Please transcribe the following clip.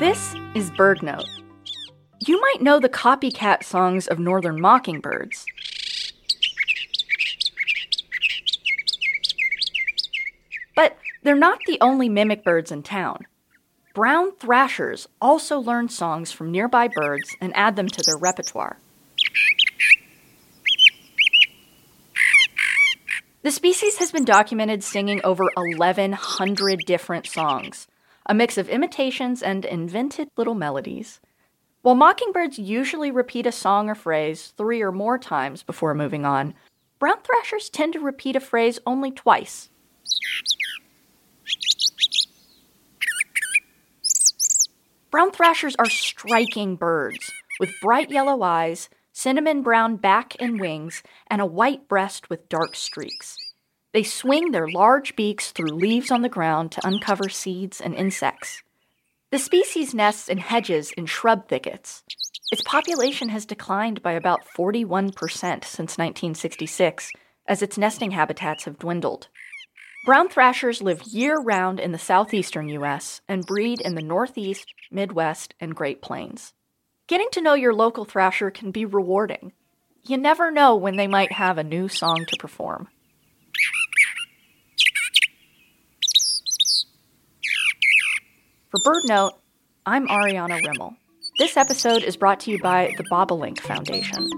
This is Bird Note. You might know the copycat songs of northern mockingbirds. But they're not the only mimic birds in town. Brown thrashers also learn songs from nearby birds and add them to their repertoire. The species has been documented singing over 1,100 different songs, a mix of imitations and invented little melodies. While mockingbirds usually repeat a song or phrase three or more times before moving on, brown thrashers tend to repeat a phrase only twice. Brown thrashers are striking birds with bright yellow eyes, cinnamon brown back and wings, and a white breast with dark streaks. They swing their large beaks through leaves on the ground to uncover seeds and insects. The species nests in hedges and shrub thickets. Its population has declined by about 41% since 1966 as its nesting habitats have dwindled. Brown thrashers live year round in the southeastern U.S. and breed in the Northeast, Midwest, and Great Plains. Getting to know your local thrasher can be rewarding. You never know when they might have a new song to perform. For Bird Note, I'm Ariana Remmel. This episode is brought to you by the Bobolink Foundation.